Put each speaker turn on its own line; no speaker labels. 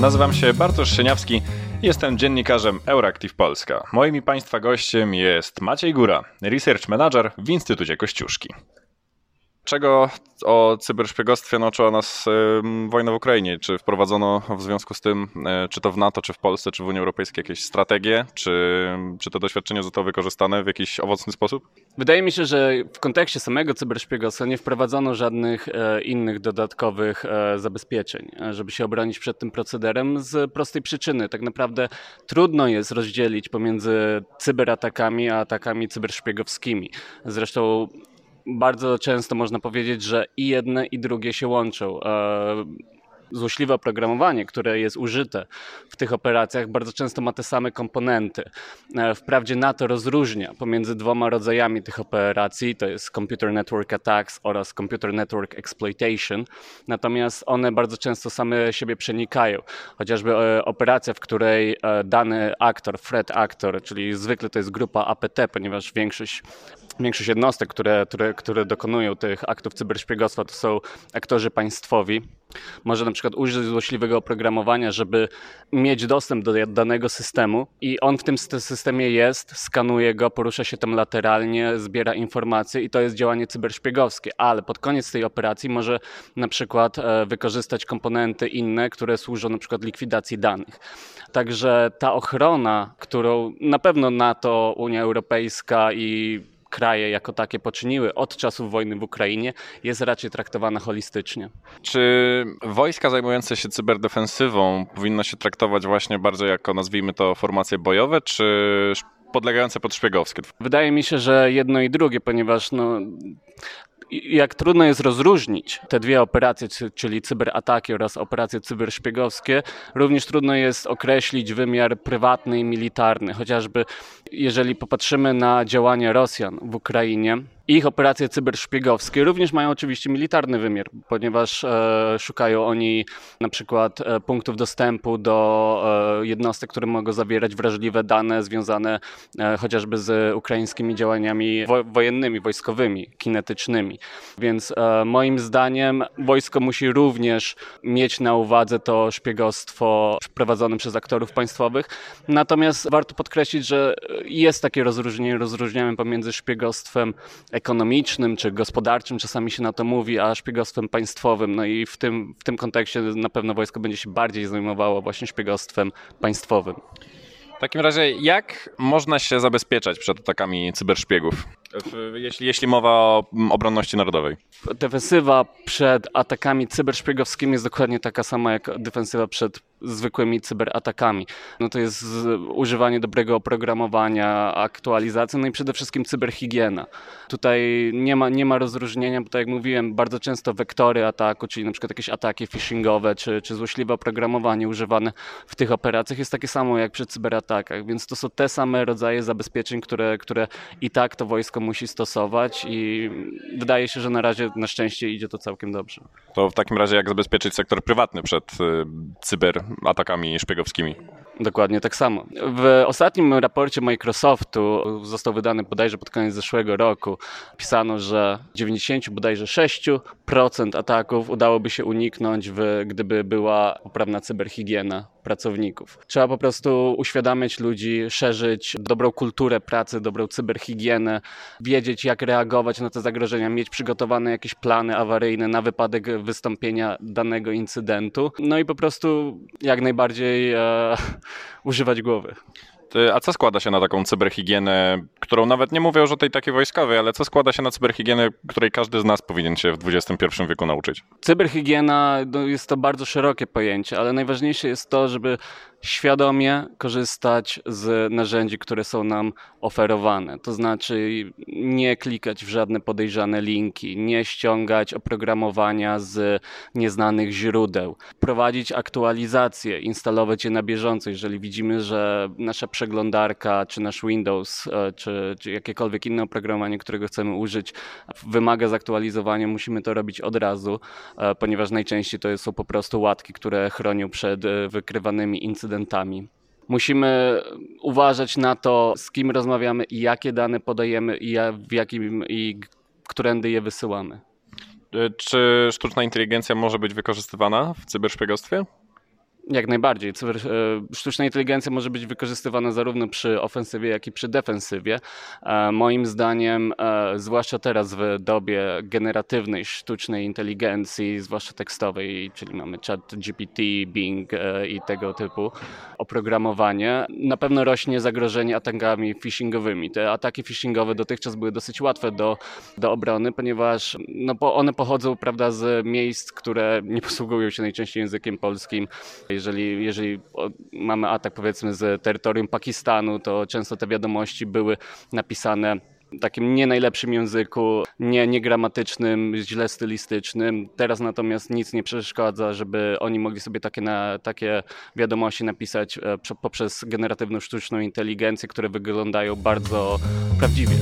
Nazywam się Bartosz Szyniawski jestem dziennikarzem Euractiv Polska. Moim i Państwa gościem jest Maciej Góra, Research Manager w Instytucie Kościuszki. Czego o cyberszpiegostwie nauczyła nas wojna w Ukrainie? Czy wprowadzono w związku z tym, e, czy to w NATO, czy w Polsce, czy w Unii Europejskiej jakieś strategie? Czy, czy to doświadczenie zostało wykorzystane w jakiś owocny sposób?
Wydaje mi się, że w kontekście samego cyberszpiegostwa nie wprowadzono żadnych e, innych dodatkowych e, zabezpieczeń, żeby się obronić przed tym procederem z prostej przyczyny. Tak naprawdę trudno jest rozdzielić pomiędzy cyberatakami a atakami cyberszpiegowskimi. Zresztą bardzo często można powiedzieć, że i jedne, i drugie się łączą. E, złośliwe oprogramowanie, które jest użyte w tych operacjach, bardzo często ma te same komponenty. E, wprawdzie NATO rozróżnia pomiędzy dwoma rodzajami tych operacji, to jest Computer Network Attacks oraz Computer Network Exploitation, natomiast one bardzo często same siebie przenikają. Chociażby e, operacja, w której dany aktor, threat actor, czyli zwykle to jest grupa APT, ponieważ większość większość jednostek, które, które, które dokonują tych aktów cyberszpiegostwa, to są aktorzy państwowi. Może na przykład użyć złośliwego oprogramowania, żeby mieć dostęp do danego systemu i on w tym systemie jest, skanuje go, porusza się tam lateralnie, zbiera informacje i to jest działanie cyberszpiegowskie, ale pod koniec tej operacji może na przykład e, wykorzystać komponenty inne, które służą na przykład likwidacji danych. Także ta ochrona, którą na pewno NATO, Unia Europejska i kraje jako takie poczyniły od czasów wojny w Ukrainie, jest raczej traktowana holistycznie.
Czy wojska zajmujące się cyberdefensywą powinno się traktować właśnie bardziej jako, nazwijmy to, formacje bojowe, czy podlegające pod szpiegowskie?
Wydaje mi się, że jedno i drugie, ponieważ no, jak trudno jest rozróżnić te dwie operacje, czyli cyberataki oraz operacje cyberszpiegowskie, również trudno jest określić wymiar prywatny i militarny. Chociażby jeżeli popatrzymy na działania Rosjan w Ukrainie, ich operacje cyberszpiegowskie również mają oczywiście militarny wymiar, ponieważ e, szukają oni na przykład e, punktów dostępu do e, jednostek, które mogą zawierać wrażliwe dane związane e, chociażby z ukraińskimi działaniami wo wojennymi, wojskowymi, kinetycznymi. Więc e, moim zdaniem wojsko musi również mieć na uwadze to szpiegostwo prowadzone przez aktorów państwowych. Natomiast warto podkreślić, że jest takie rozróżnienie, rozróżniamy pomiędzy szpiegostwem ekonomicznym czy gospodarczym, czasami się na to mówi, a szpiegostwem państwowym. No i w tym, w tym kontekście na pewno wojsko będzie się bardziej zajmowało właśnie szpiegostwem państwowym.
W takim razie, jak można się zabezpieczać przed atakami cyberszpiegów, jeśli, jeśli mowa o obronności narodowej?
Defensywa przed atakami cyberszpiegowskimi jest dokładnie taka sama jak defensywa przed zwykłymi cyberatakami. No to jest używanie dobrego oprogramowania, aktualizacja, no i przede wszystkim cyberhigiena. Tutaj nie ma, nie ma rozróżnienia, bo tak jak mówiłem, bardzo często wektory ataku, czyli na przykład jakieś ataki phishingowe, czy, czy złośliwe oprogramowanie używane w tych operacjach jest takie samo jak przy cyberatakach, więc to są te same rodzaje zabezpieczeń, które, które i tak to wojsko musi stosować i wydaje się, że na razie na szczęście idzie to całkiem dobrze.
To w takim razie jak zabezpieczyć sektor prywatny przed y, cyber atakami szpiegowskimi.
Dokładnie tak samo. W ostatnim raporcie Microsoftu został wydany bodajże pod koniec zeszłego roku. Pisano, że 90 bodajże 6% ataków udałoby się uniknąć, w, gdyby była poprawna cyberhigiena pracowników. Trzeba po prostu uświadamiać ludzi, szerzyć dobrą kulturę pracy, dobrą cyberhigienę, wiedzieć jak reagować na te zagrożenia, mieć przygotowane jakieś plany awaryjne na wypadek wystąpienia danego incydentu. No i po prostu jak najbardziej e, używać głowy.
A co składa się na taką cyberhigienę, którą nawet nie mówię już o tej takiej wojskowej, ale co składa się na cyberhigienę, której każdy z nas powinien się w XXI wieku nauczyć?
Cyberhigiena no, jest to bardzo szerokie pojęcie, ale najważniejsze jest to, żeby świadomie korzystać z narzędzi, które są nam oferowane. To znaczy nie klikać w żadne podejrzane linki, nie ściągać oprogramowania z nieznanych źródeł, prowadzić aktualizacje, instalować je na bieżąco, jeżeli widzimy, że nasza przeglądarka, czy nasz Windows, e, czy, czy jakiekolwiek inne oprogramowanie, którego chcemy użyć, wymaga zaktualizowania, musimy to robić od razu, e, ponieważ najczęściej to są po prostu łatki, które chronią przed e, wykrywanymi incydentami. Musimy uważać na to, z kim rozmawiamy i jakie dane podajemy i w jakim i którędy je wysyłamy.
Czy sztuczna inteligencja może być wykorzystywana w cyberszpiegostwie?
Jak najbardziej. E, sztuczna inteligencja może być wykorzystywana zarówno przy ofensywie, jak i przy defensywie. E, moim zdaniem, e, zwłaszcza teraz w dobie generatywnej sztucznej inteligencji, zwłaszcza tekstowej, czyli mamy chat GPT, Bing i tego typu oprogramowanie, na pewno rośnie zagrożenie atakami phishingowymi. Te ataki phishingowe dotychczas były dosyć łatwe do, do obrony, ponieważ no, one pochodzą prawda, z miejsc, które nie posługują się najczęściej językiem polskim jeżeli, jeżeli mamy atak powiedzmy z terytorium Pakistanu, to często te wiadomości były napisane takim nie najlepszym języku, nie, niegramatycznym, źle stylistycznym. Teraz natomiast nic nie przeszkadza, żeby oni mogli sobie takie, na, takie wiadomości napisać e, poprzez generatywną sztuczną inteligencję, które wyglądają bardzo prawdziwie.